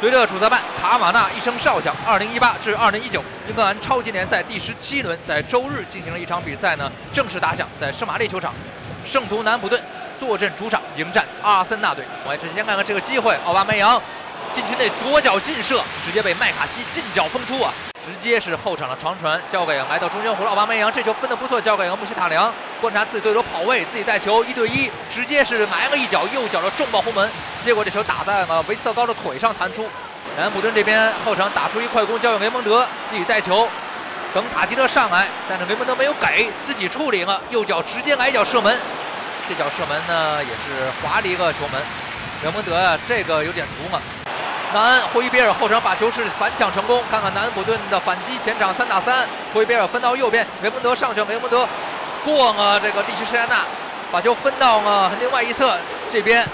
随着主裁判卡瓦纳一声哨响，二零一八至二零一九英格兰超级联赛第十七轮在周日进行了一场比赛呢，正式打响，在圣玛丽球场，圣徒南普顿坐镇主场迎战阿森纳队。我们先看看这个机会，奥巴梅扬禁区内左脚劲射，直接被麦卡锡近脚封出啊！直接是后场的长传，交给来到中间弧的奥巴梅扬，这球分得不错，交给了穆希塔良，观察自己队友跑位，自己带球一对一，直接是埋了一脚，右脚的重磅轰门，结果这球打在了维斯特高的腿上弹出。南安普顿这边后场打出一快攻，交给雷蒙德，自己带球，等塔吉特上来，但是雷蒙德没有给，自己处理了，右脚直接来一脚射门，这脚射门呢也是滑了一个球门，雷蒙德啊这个有点毒嘛。南安霍伊比尔后场把球是反抢成功，看看南安普顿的反击，前场三打三，霍伊比尔分到右边，雷蒙德上去，雷蒙德过了这个利奇施亚纳，把球分到了另外一侧，这边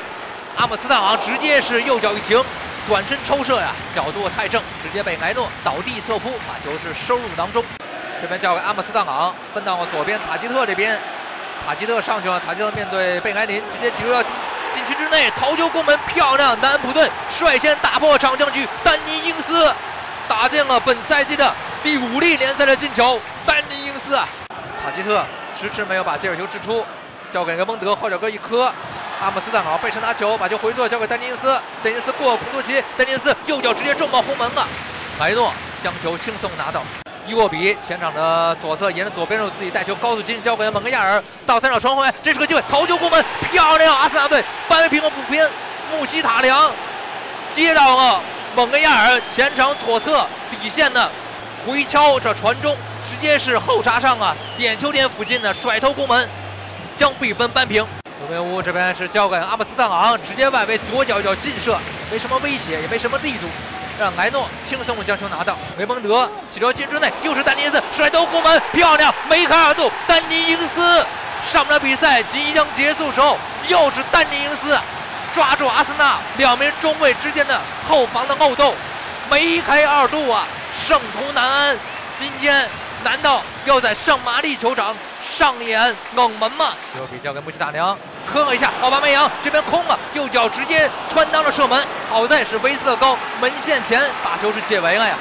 阿姆斯特朗直接是右脚一停，转身抽射呀，角度太正，直接被莱诺倒地侧扑，把球是收入囊中。这边交给阿姆斯特朗，分到了左边塔吉特这边，塔吉特上去了，塔吉特面对贝莱林，直接起球到。禁区之内，头球攻门漂亮！南安普顿率先打破场上局，丹尼英斯打进了本赛季的第五粒联赛的进球。丹尼英斯啊，塔吉特迟迟没有把接球掷出，交给雷蒙德，后脚跟一磕，阿姆斯特朗背身拿球，把球回做，交给丹尼斯，丹尼斯过孔多奇，丹尼斯右脚直接重磅轰门了，莱诺将球轻松拿到。伊沃比前场的左侧，沿着左边路自己带球高速进，交给了蒙格亚尔，到三角传回，这是个机会，头球攻门，漂亮！阿森纳队扳平了补平，穆希塔良接到了蒙格亚尔前场左侧底线的回敲，这传中直接是后插上啊，点球点附近的甩头攻门，将比分扳平。左边屋这边是交给阿姆斯特朗，直接外围左脚一脚劲射，没什么威胁，也没什么力度。让莱诺轻松的将球拿到，雷蒙德起球进之内，又是丹尼斯甩头攻门，漂亮！梅开二度，丹尼英斯上半场比赛即将结束时候，又是丹尼英斯抓住阿森纳两名中卫之间的后防的漏洞，梅开二度啊！圣徒南安今天难道要在圣玛丽球场？上演冷门嘛？右比交给穆希塔良，磕了一下，奥巴梅扬这边空了，右脚直接穿裆了射门，好在是维斯特高门线前把球是解围了呀。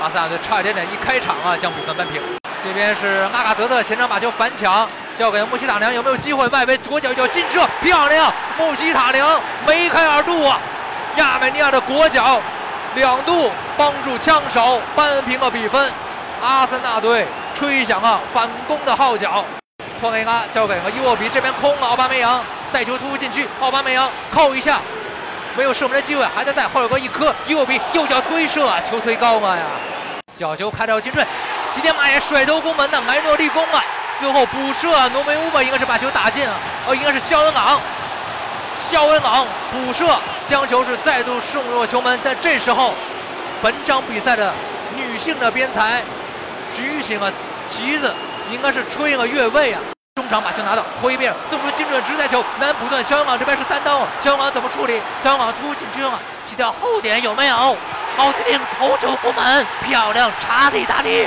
巴萨队差一点点一开场啊，将比分扳平。这边是阿卡德特前场把球反抢，交给穆希塔良，有没有机会？外围左脚一脚劲射，漂亮！穆希塔良梅开二度啊！亚美尼亚的国脚两度帮助枪手扳平了比分，阿森纳队。吹响了反攻的号角，托雷拉交给了伊沃比，这边空了，奥巴梅扬带球突入禁区，奥巴梅扬扣一下，没有射门的机会，还在带，后脚跟一磕，伊沃比右脚推射，球推高了呀，角球开到金坠，吉田马也甩头攻门呢，莱诺立功了，最后补射，浓眉乌吧应该是把球打进啊，哦应该是肖恩朗，肖恩朗补射将球是再度送入球门，在这时候，本场比赛的女性的边裁。举起了旗子，应该是吹了越位啊！中场把球拿到，霍伊比尔送出精准直塞球，南普顿肖恩朗这边是单刀，肖恩朗怎么处理？肖恩朗突进去了，起跳后点有没有？奥斯汀头球攻门，漂亮！查理大帝，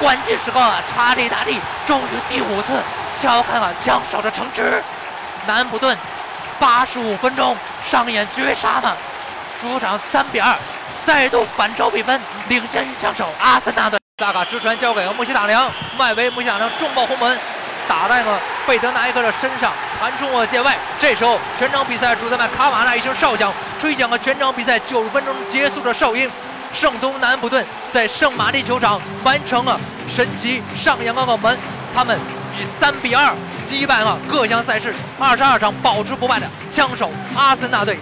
关键时刻查理大帝终于第五次敲开了枪手的城池。南普顿八十五分钟上演绝杀吗？主场三比二，再度反超比分，领先于枪手阿森纳队。萨卡直传交给了穆希塔良，外围穆希塔良重磅轰门，打在了贝德纳伊克的身上，弹出了界外。这时候全场比赛主裁判卡瓦纳一声哨响，吹响了全场比赛九十分钟结束的哨音。圣东南普顿在圣玛丽球场完成了神奇上扬的冷门，他们以三比二击败了各项赛事二十二场保持不败的枪手阿森纳队。